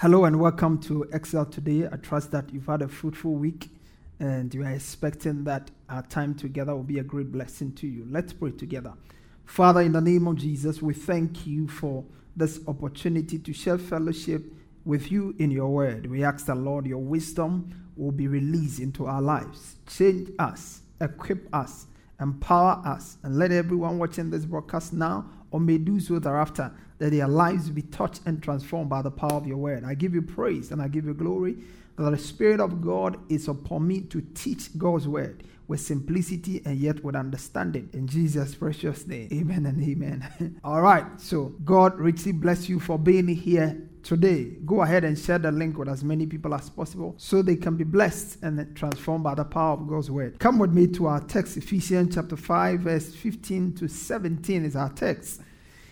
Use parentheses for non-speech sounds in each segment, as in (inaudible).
Hello and welcome to Excel today. I trust that you've had a fruitful week and you are expecting that our time together will be a great blessing to you. Let's pray together. Father, in the name of Jesus, we thank you for this opportunity to share fellowship with you in your word. We ask the Lord, your wisdom will be released into our lives. Change us, equip us, empower us, and let everyone watching this broadcast now or may do so thereafter that their lives be touched and transformed by the power of your word. I give you praise and I give you glory that the Spirit of God is upon me to teach God's word with simplicity and yet with understanding. In Jesus' precious name. Amen and amen. (laughs) All right. So, God richly bless you for being here today. Go ahead and share the link with as many people as possible so they can be blessed and transformed by the power of God's word. Come with me to our text, Ephesians chapter 5, verse 15 to 17 is our text.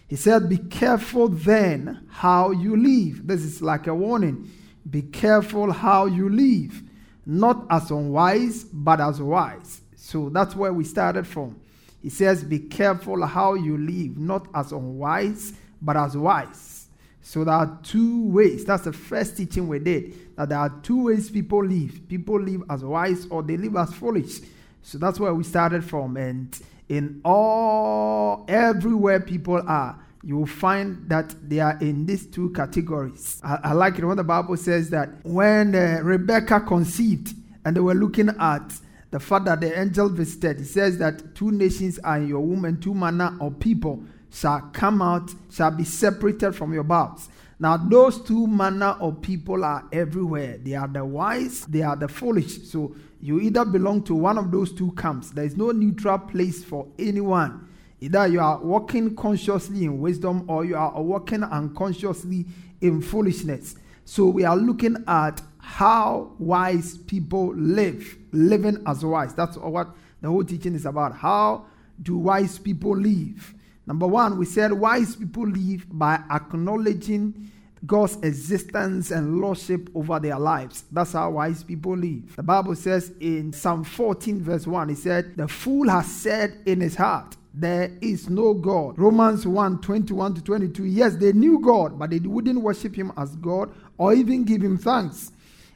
He said, Be careful then how you live. This is like a warning. Be careful how you live, not as unwise, but as wise. So that's where we started from. He says, Be careful how you live, not as unwise, but as wise. So there are two ways. That's the first teaching we did. That there are two ways people live. People live as wise or they live as foolish. So that's where we started from. And in all everywhere people are you will find that they are in these two categories. I, I like it. When the bible says that when uh, rebecca conceived and they were looking at the fact that the angel visited it says that two nations are in your womb and two manner of people shall come out shall be separated from your bowels. Now those two manner of people are everywhere. They are the wise they are the foolish. So you either belong to one of those two camps. There is no neutral place for anyone. Either you are walking consciously in wisdom or you are walking unconsciously in foolishness. So we are looking at how wise people live, living as wise. That's what the whole teaching is about. How do wise people live? Number one, we said wise people live by acknowledging God's existence and lordship over their lives. That's how wise people live. The Bible says in Psalm 14, verse 1, it said, The fool has said in his heart, there is no God. Romans 1 21 to 22. Yes, they knew God, but they wouldn't worship Him as God or even give Him thanks.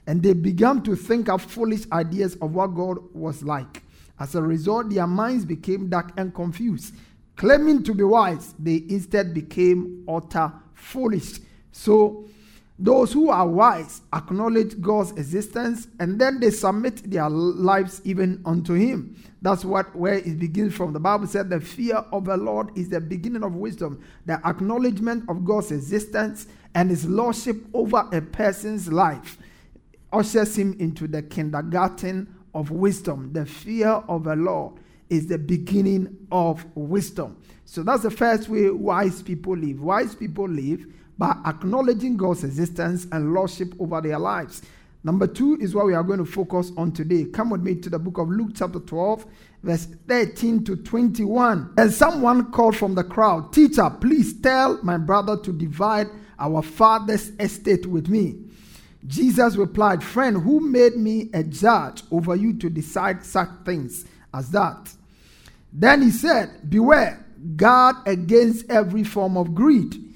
And they began to think of foolish ideas of what God was like. As a result, their minds became dark and confused. Claiming to be wise, they instead became utter foolish. So, those who are wise acknowledge God's existence and then they submit their lives even unto Him. That's what where it begins from. The Bible said the fear of the Lord is the beginning of wisdom, the acknowledgement of God's existence and His lordship over a person's life ushers him into the kindergarten of wisdom. The fear of the Lord is the beginning of wisdom. So that's the first way wise people live. Wise people live by acknowledging God's existence and lordship over their lives. Number two is what we are going to focus on today. Come with me to the book of Luke, chapter 12, verse 13 to 21. And someone called from the crowd, Teacher, please tell my brother to divide our father's estate with me. Jesus replied, Friend, who made me a judge over you to decide such things as that? Then he said, Beware, guard against every form of greed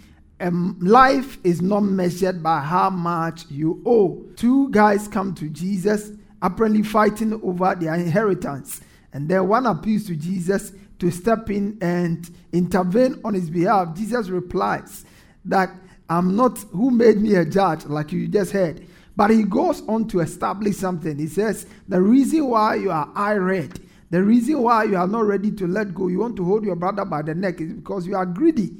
um, life is not measured by how much you owe. Two guys come to Jesus, apparently fighting over their inheritance. And then one appeals to Jesus to step in and intervene on his behalf. Jesus replies that I'm not who made me a judge, like you just heard. But he goes on to establish something. He says, The reason why you are irate, the reason why you are not ready to let go, you want to hold your brother by the neck, is because you are greedy.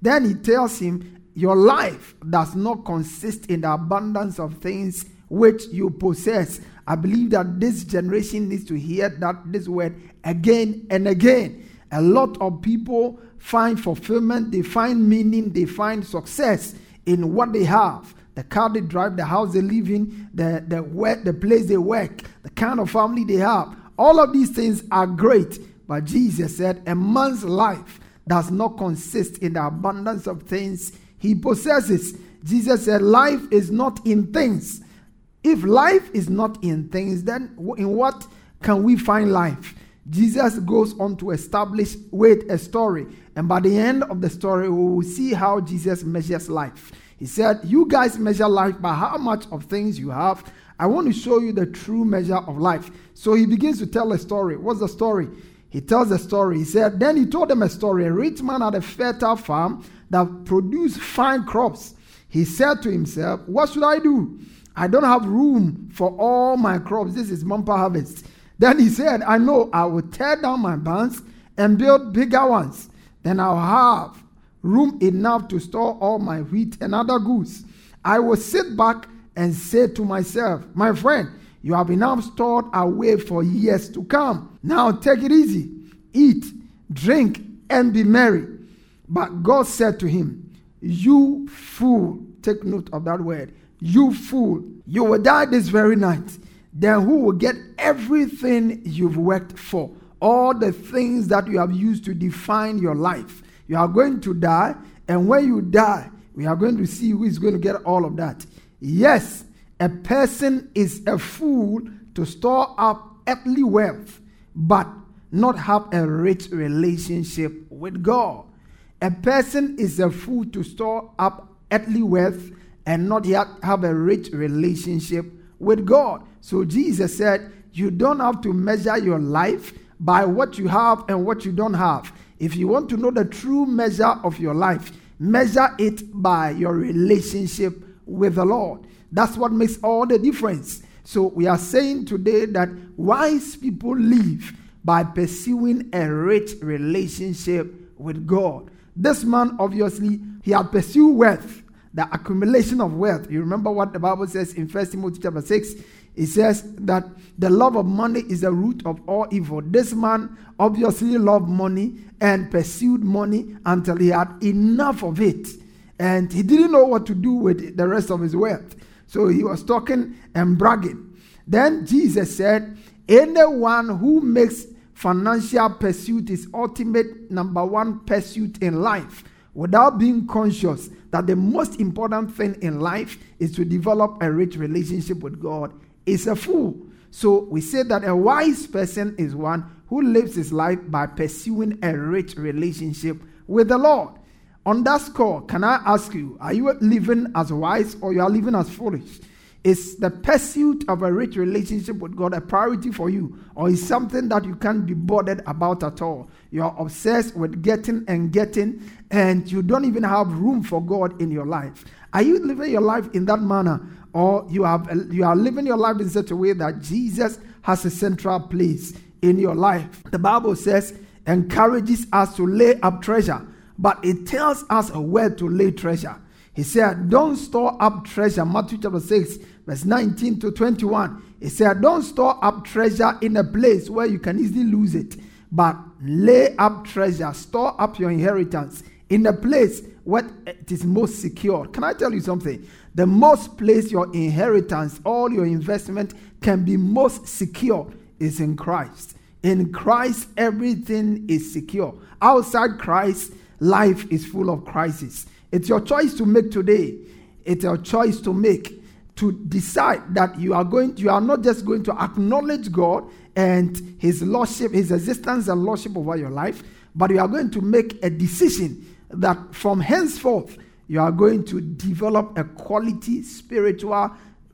Then he tells him, Your life does not consist in the abundance of things which you possess. I believe that this generation needs to hear that this word again and again. A lot of people find fulfillment, they find meaning, they find success in what they have. The car they drive, the house they live in, the, the, work, the place they work, the kind of family they have. All of these things are great. But Jesus said, A man's life does not consist in the abundance of things he possesses. Jesus said, Life is not in things. If life is not in things, then in what can we find life? Jesus goes on to establish with a story. And by the end of the story, we will see how Jesus measures life. He said, You guys measure life by how much of things you have. I want to show you the true measure of life. So he begins to tell a story. What's the story? He tells a story. He said, Then he told them a story. A rich man had a fertile farm that produced fine crops. He said to himself, What should I do? I don't have room for all my crops. This is bumper harvest. Then he said, I know I will tear down my barns and build bigger ones. Then I'll have room enough to store all my wheat and other goods. I will sit back and say to myself, My friend, you have enough stored away for years to come. Now take it easy, eat, drink, and be merry. But God said to him, You fool, take note of that word. You fool, you will die this very night. Then who will get everything you've worked for? All the things that you have used to define your life. You are going to die, and when you die, we are going to see who is going to get all of that. Yes, a person is a fool to store up earthly wealth, but not have a rich relationship with God. A person is a fool to store up earthly wealth and not yet have a rich relationship with God. So Jesus said, You don't have to measure your life by what you have and what you don't have. If you want to know the true measure of your life, measure it by your relationship with the Lord. That's what makes all the difference. So we are saying today that wise people live by pursuing a rich relationship with God. This man obviously he had pursued wealth the accumulation of wealth. You remember what the Bible says in First Timothy chapter 6? It says that the love of money is the root of all evil. This man obviously loved money and pursued money until he had enough of it. And he didn't know what to do with the rest of his wealth. So he was talking and bragging. Then Jesus said, Anyone who makes financial pursuit his ultimate number one pursuit in life without being conscious that the most important thing in life is to develop a rich relationship with God is a fool. So we say that a wise person is one who lives his life by pursuing a rich relationship with the Lord. On that score, can I ask you, are you living as wise or you are living as foolish? Is the pursuit of a rich relationship with God a priority for you, or is something that you can't be bothered about at all? You're obsessed with getting and getting, and you don't even have room for God in your life. Are you living your life in that manner, or you have you are living your life in such a way that Jesus has a central place in your life? The Bible says encourages us to lay up treasure, but it tells us where to lay treasure. He said, Don't store up treasure. Matthew chapter 6, verse 19 to 21. He said, Don't store up treasure in a place where you can easily lose it, but lay up treasure, store up your inheritance in a place where it is most secure. Can I tell you something? The most place your inheritance, all your investment can be most secure is in Christ. In Christ, everything is secure. Outside Christ, life is full of crisis. It's your choice to make today. It's your choice to make to decide that you are going you are not just going to acknowledge God and his lordship, his existence and lordship over your life, but you are going to make a decision that from henceforth you are going to develop a quality spiritual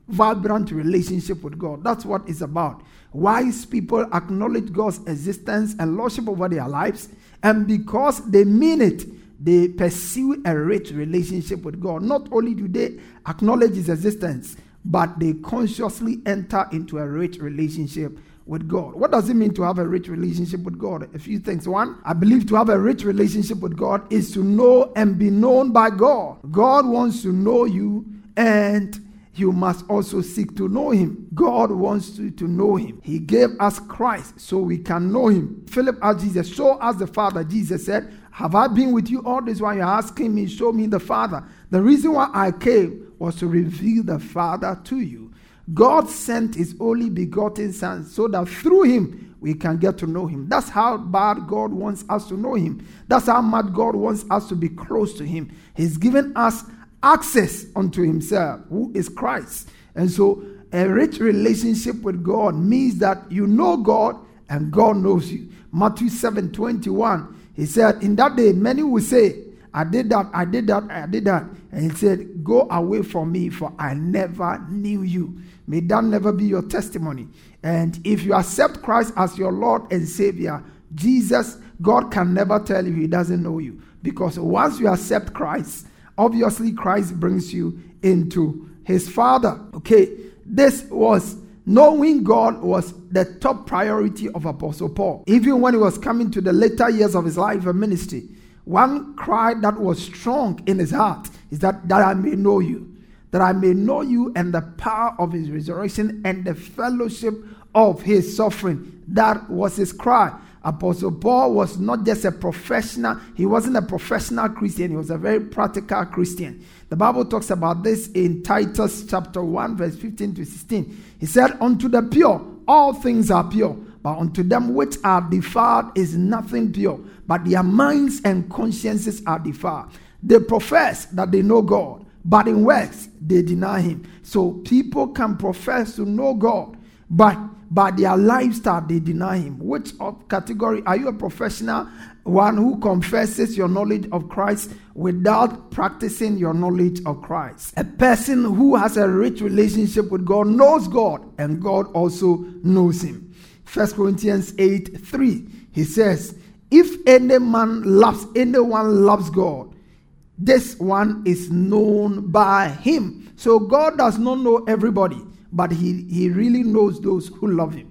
vibrant relationship with God. That's what it's about. Wise people acknowledge God's existence and lordship over their lives, and because they mean it, they pursue a rich relationship with God. Not only do they acknowledge His existence, but they consciously enter into a rich relationship with God. What does it mean to have a rich relationship with God? A few things. One, I believe to have a rich relationship with God is to know and be known by God. God wants to know you and you must also seek to know him. God wants you to know him. He gave us Christ so we can know him. Philip asked Jesus, Show us the Father. Jesus said, Have I been with you all this while you're asking me, Show me the Father? The reason why I came was to reveal the Father to you. God sent his only begotten Son so that through him we can get to know him. That's how bad God wants us to know him. That's how much God wants us to be close to him. He's given us access unto himself, who is Christ. And so a rich relationship with God means that you know God and God knows you. Matthew 7 21, he said, In that day, many will say, I did that, I did that, I did that. And he said, Go away from me, for I never knew you. May that never be your testimony. And if you accept Christ as your Lord and Savior, Jesus, God can never tell you He doesn't know you. Because once you accept Christ, obviously Christ brings you into His Father. Okay, this was knowing God was the top priority of Apostle Paul. Even when he was coming to the later years of his life and ministry, one cry that was strong in his heart is that, that I may know you that I may know you and the power of his resurrection and the fellowship of his suffering. That was his cry. Apostle Paul was not just a professional, he wasn't a professional Christian, he was a very practical Christian. The Bible talks about this in Titus chapter 1, verse 15 to 16. He said, Unto the pure, all things are pure, but unto them which are defiled is nothing pure, but their minds and consciences are defiled. They profess that they know God but in works they deny him. So people can profess to know God, but by their lifestyle they deny him. Which of category are you a professional one who confesses your knowledge of Christ without practicing your knowledge of Christ? A person who has a rich relationship with God knows God and God also knows him. First Corinthians 8 3 he says, If any man loves anyone loves God, this one is known by him. So God does not know everybody, but he, he really knows those who love him.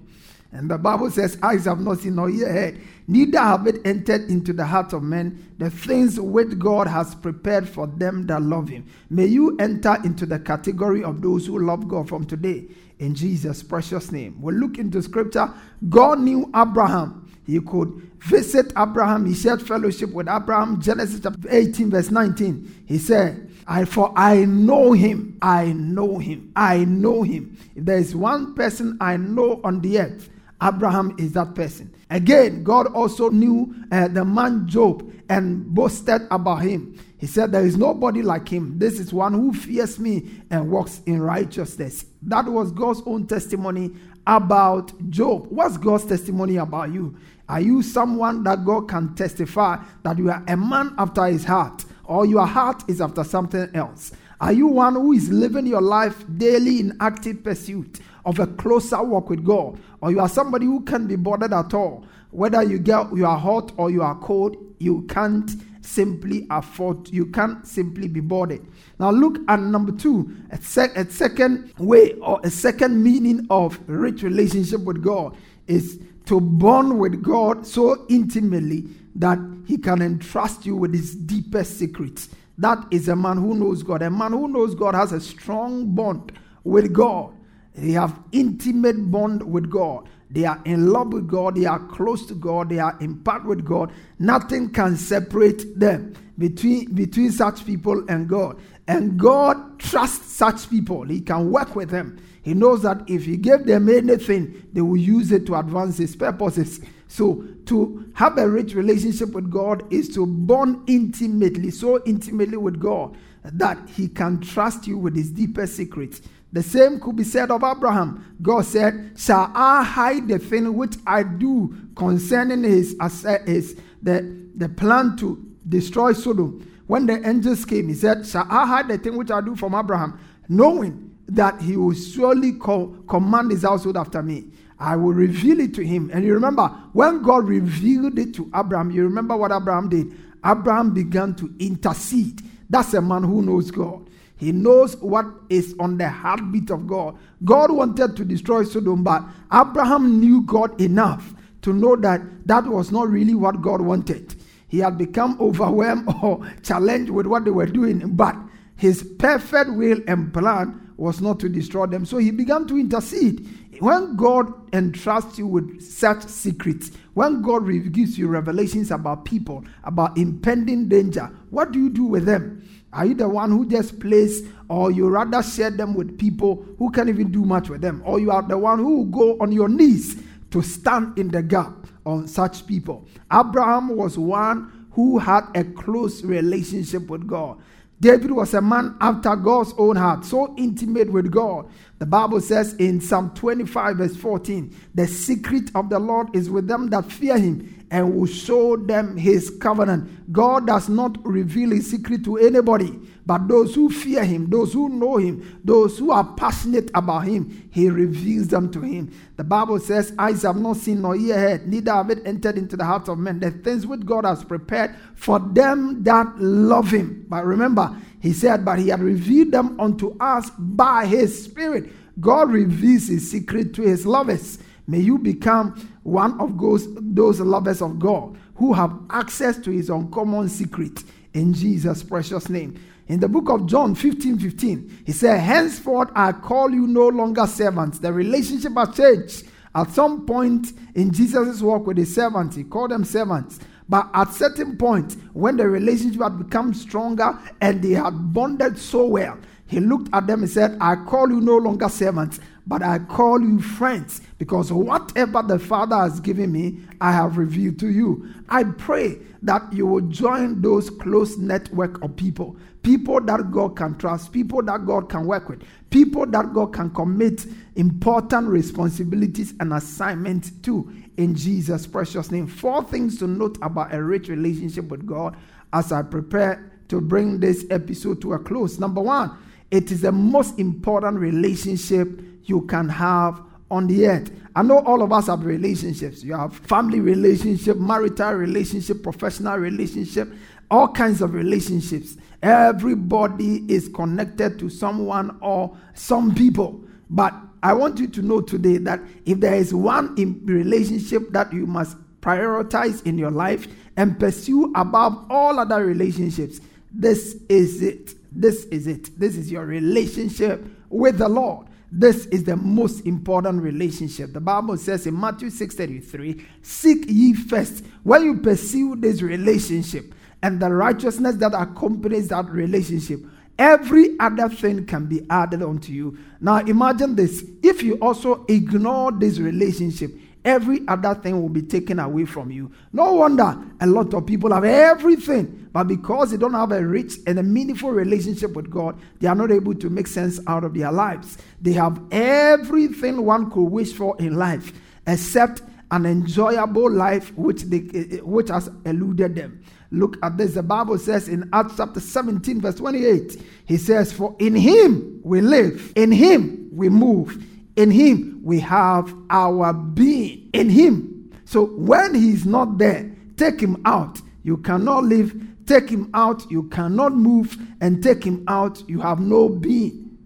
And the Bible says, Eyes have not seen nor ear heard, neither have it entered into the heart of men the things which God has prepared for them that love him. May you enter into the category of those who love God from today in Jesus' precious name. We'll look into scripture. God knew Abraham he could visit Abraham. He shared fellowship with Abraham. Genesis chapter 18, verse 19. He said, I for I know him. I know him. I know him. If there is one person I know on the earth, Abraham is that person. Again, God also knew uh, the man Job and boasted about him. He said, There is nobody like him. This is one who fears me and walks in righteousness. That was God's own testimony about Job. What's God's testimony about you? Are you someone that God can testify that you are a man after his heart, or your heart is after something else? Are you one who is living your life daily in active pursuit of a closer walk with God? Or you are somebody who can't be bothered at all? Whether you get you are hot or you are cold, you can't simply afford, you can't simply be bothered. Now look at number two, a, sec- a second way or a second meaning of rich relationship with God is to bond with God so intimately that he can entrust you with his deepest secrets. That is a man who knows God. A man who knows God has a strong bond with God. They have intimate bond with God. They are in love with God. They are close to God. They are in part with God. Nothing can separate them between, between such people and God. And God trusts such people. He can work with them. He knows that if He gave them anything, they will use it to advance His purposes. So, to have a rich relationship with God is to bond intimately, so intimately with God, that He can trust you with His deepest secrets. The same could be said of Abraham. God said, Shall I hide the thing which I do concerning his, his the, the plan to destroy Sodom? When the angels came, he said, Shall I hide the thing which I do from Abraham? Knowing that he will surely co- command his household after me. I will reveal it to him. And you remember, when God revealed it to Abraham, you remember what Abraham did? Abraham began to intercede. That's a man who knows God. He knows what is on the heartbeat of God. God wanted to destroy Sodom, but Abraham knew God enough to know that that was not really what God wanted. He had become overwhelmed (laughs) or challenged with what they were doing, but his perfect will and plan was not to destroy them. So he began to intercede. When God entrusts you with such secrets, when God gives you revelations about people, about impending danger, what do you do with them? Are you the one who just plays, or you rather share them with people who can't even do much with them? Or you are the one who will go on your knees to stand in the gap on such people? Abraham was one who had a close relationship with God. David was a man after God's own heart, so intimate with God. The Bible says in Psalm 25, verse 14, the secret of the Lord is with them that fear him and will show them his covenant. God does not reveal his secret to anybody, but those who fear him, those who know him, those who are passionate about him, he reveals them to him. The Bible says, Eyes have not seen nor ear heard, neither have it entered into the hearts of men. The things which God has prepared for them that love him. But remember, he said, But he had revealed them unto us by his spirit. God reveals his secret to his lovers. May you become one of those, those lovers of God who have access to his uncommon secret in Jesus' precious name. In the book of John 15 15, he said, Henceforth I call you no longer servants. The relationship has changed. At some point in Jesus' walk with his servants, he called them servants. But at certain point, when the relationship had become stronger and they had bonded so well, he looked at them and said, I call you no longer servants, but I call you friends, because whatever the Father has given me, I have revealed to you. I pray that you will join those close network of people, people that God can trust, people that God can work with, people that God can commit important responsibilities and assignments to in Jesus' precious name. Four things to note about a rich relationship with God as I prepare to bring this episode to a close. Number one, it is the most important relationship you can have on the earth. I know all of us have relationships. You have family relationship, marital relationship, professional relationship, all kinds of relationships. Everybody is connected to someone or some people. But I want you to know today that if there is one relationship that you must prioritize in your life and pursue above all other relationships, this is it. This is it. This is your relationship with the Lord. This is the most important relationship. The Bible says in Matthew 6:33, "Seek ye first when you pursue this relationship and the righteousness that accompanies that relationship, every other thing can be added unto you." Now imagine this, if you also ignore this relationship, every other thing will be taken away from you. No wonder a lot of people have everything, but because they don't have a rich and a meaningful relationship with God, they are not able to make sense out of their lives. They have everything one could wish for in life, except an enjoyable life which, they, which has eluded them. Look at this. The Bible says in Acts chapter 17, verse 28, He says, For in Him we live, in Him we move in Him, we have our being. In Him. So when He's not there, take Him out. You cannot live. Take Him out. You cannot move. And take Him out. You have no being.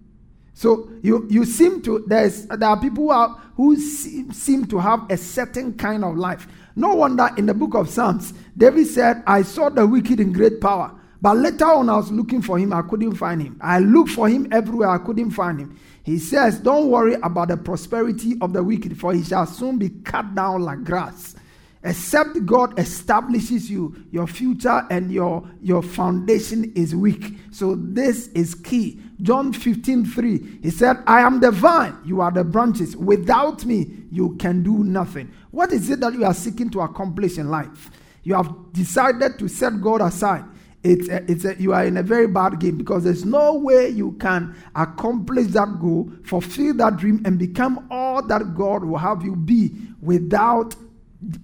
So you, you seem to, there's, there are people who, are, who seem, seem to have a certain kind of life. No wonder in the book of Psalms, David said, I saw the wicked in great power. But later on, I was looking for him, I couldn't find him. I looked for him everywhere, I couldn't find him. He says, Don't worry about the prosperity of the wicked, for he shall soon be cut down like grass. Except God establishes you, your future and your, your foundation is weak. So this is key. John 15, 3. He said, I am the vine, you are the branches. Without me, you can do nothing. What is it that you are seeking to accomplish in life? You have decided to set God aside it's a, it's a, you are in a very bad game because there's no way you can accomplish that goal, fulfill that dream, and become all that God will have you be without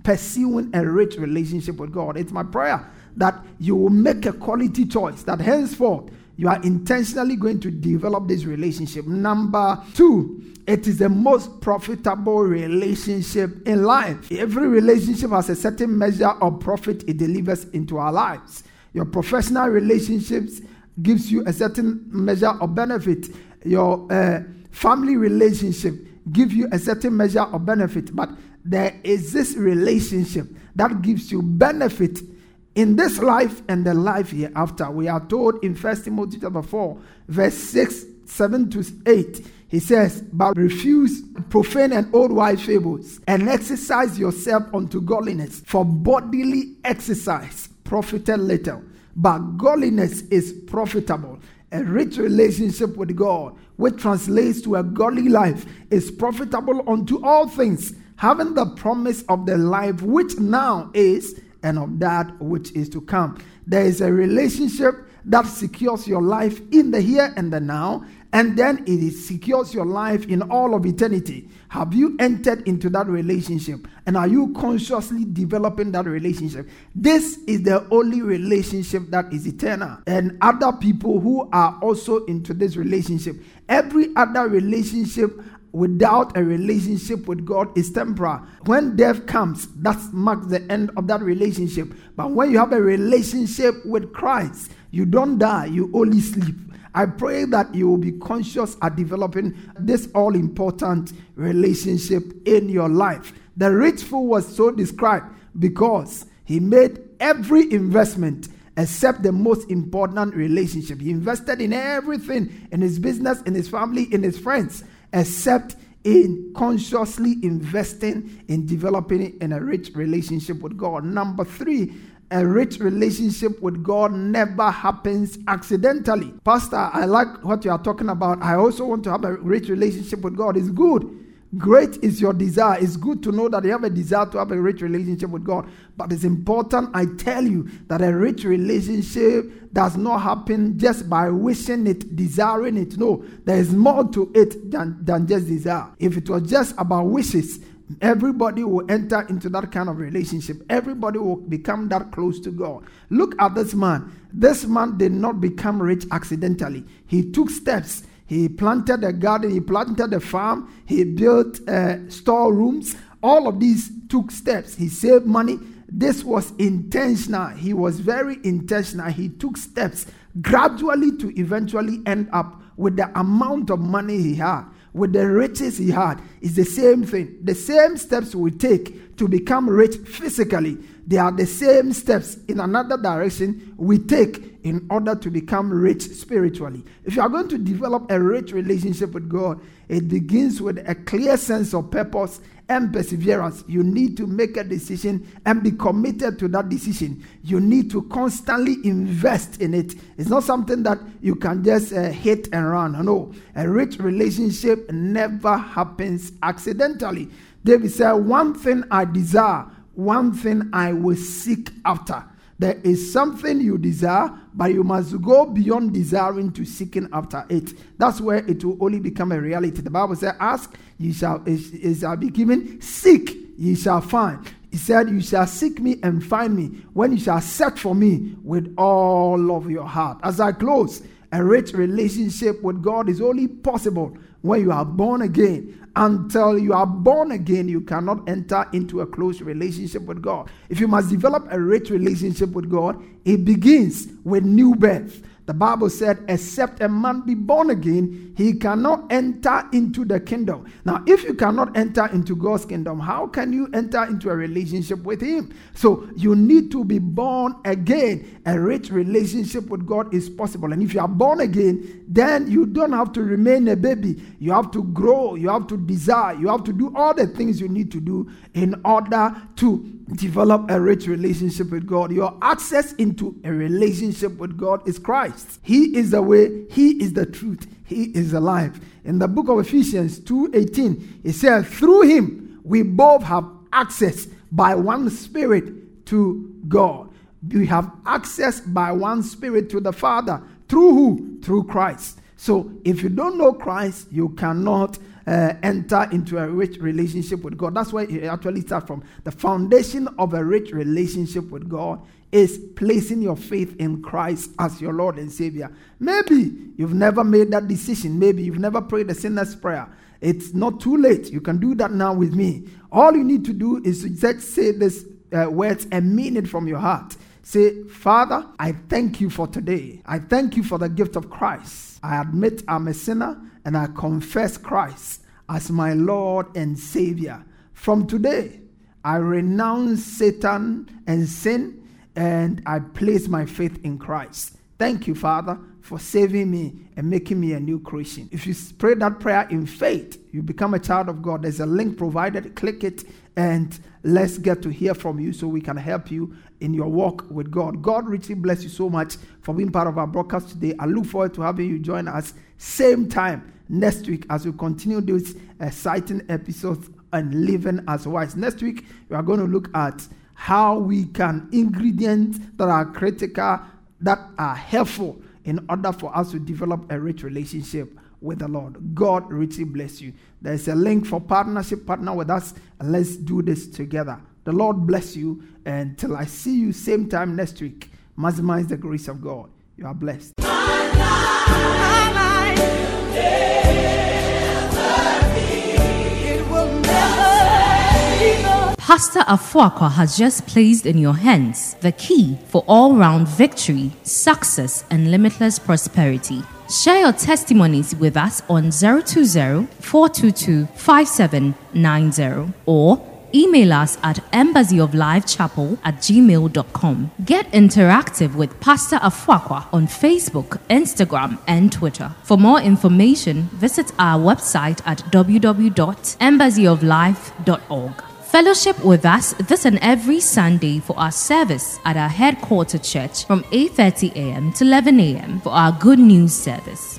pursuing a rich relationship with God. It's my prayer that you will make a quality choice, that henceforth You are intentionally going to develop this relationship. Number two, it is the most profitable relationship in life. Every relationship has a certain measure of profit it delivers into our lives. Your professional relationships gives you a certain measure of benefit. Your uh, family relationship give you a certain measure of benefit, but there is this relationship that gives you benefit in this life and the life hereafter. We are told in First Timothy chapter 4, verse 6, 7 to 8. He says, But refuse profane and old wives' fables, and exercise yourself unto godliness, for bodily exercise profited little, but godliness is profitable. A rich relationship with God, which translates to a godly life, is profitable unto all things, having the promise of the life which now is and of that which is to come. There is a relationship that secures your life in the here and the now, and then it secures your life in all of eternity. Have you entered into that relationship? And are you consciously developing that relationship? This is the only relationship that is eternal. And other people who are also into this relationship, every other relationship without a relationship with God is temporal. When death comes, that marks the end of that relationship. But when you have a relationship with Christ, you don't die, you only sleep. I pray that you will be conscious at developing this all important relationship in your life. The rich fool was so described because he made every investment except the most important relationship. He invested in everything in his business, in his family, in his friends except in consciously investing in developing in a rich relationship with God. Number three, a rich relationship with God never happens accidentally. Pastor, I like what you are talking about. I also want to have a rich relationship with God. It's good. Great is your desire. It's good to know that you have a desire to have a rich relationship with God. But it's important, I tell you, that a rich relationship does not happen just by wishing it, desiring it. No, there is more to it than, than just desire. If it was just about wishes, everybody will enter into that kind of relationship. Everybody will become that close to God. Look at this man. This man did not become rich accidentally, he took steps he planted a garden, he planted a farm, he built uh, storerooms. All of these took steps. He saved money. This was intentional. He was very intentional. He took steps gradually to eventually end up with the amount of money he had, with the riches he had. It's the same thing. The same steps we take to become rich physically, they are the same steps in another direction we take in order to become rich spiritually. If you are going to develop a rich relationship with God, it begins with a clear sense of purpose and perseverance. You need to make a decision and be committed to that decision. You need to constantly invest in it. It's not something that you can just uh, hit and run. No, a rich relationship never happens accidentally. David said, One thing I desire, one thing I will seek after there is something you desire, but you must go beyond desiring to seeking after it. That's where it will only become a reality. The Bible says, Ask, ye shall, it shall be given, seek, ye shall find. He said, You shall seek me and find me when you shall search for me with all of your heart. As I close, a rich relationship with God is only possible when you are born again until you are born again, you cannot enter into a close relationship with God. If you must develop a rich relationship with God, it begins with new birth. The Bible said, except a man be born again, he cannot enter into the kingdom. Now, if you cannot enter into God's kingdom, how can you enter into a relationship with him? So, you need to be born again. A rich relationship with God is possible. And if you are born again, then you don't have to remain a baby. You have to grow, you have to desire, you have to do all the things you need to do in order to develop a rich relationship with God. Your access into a relationship with God is Christ. He is the way, He is the truth, He is the life. In the book of Ephesians 2:18, it says, Through him we both have access by one spirit to God. We have access by one spirit to the Father. Through who? Through Christ. So if you don't know Christ, you cannot uh, enter into a rich relationship with God. That's where it actually starts from. The foundation of a rich relationship with God is placing your faith in Christ as your Lord and Savior. Maybe you've never made that decision. Maybe you've never prayed the sinner's prayer. It's not too late. You can do that now with me. All you need to do is just say these uh, words and mean it from your heart. Say, Father, I thank you for today. I thank you for the gift of Christ. I admit I'm a sinner and I confess Christ as my Lord and Savior. From today, I renounce Satan and sin and I place my faith in Christ. Thank you, Father, for saving me and making me a new creation. If you pray that prayer in faith, you become a child of God. There's a link provided. Click it and let's get to hear from you so we can help you in your walk with God. God richly bless you so much for being part of our broadcast today. I look forward to having you join us same time next week as we continue these exciting episodes and living as wise. Next week, we are going to look at how we can ingredients that are critical that are helpful in order for us to develop a rich relationship with the Lord. God richly bless you. There's a link for partnership, partner with us, and let's do this together. The Lord bless you. Until I see you same time next week, maximize the grace of God. You are blessed. Pastor Afoakwa has just placed in your hands the key for all round victory, success, and limitless prosperity. Share your testimonies with us on 020 422 5790 or email us at embassyoflifechapel at gmail.com. Get interactive with Pastor Afoakwa on Facebook, Instagram, and Twitter. For more information, visit our website at www.embassyoflife.org. Fellowship with us this and every Sunday for our service at our headquarter church from 8:30 a.m. to 11 a.m. for our good news service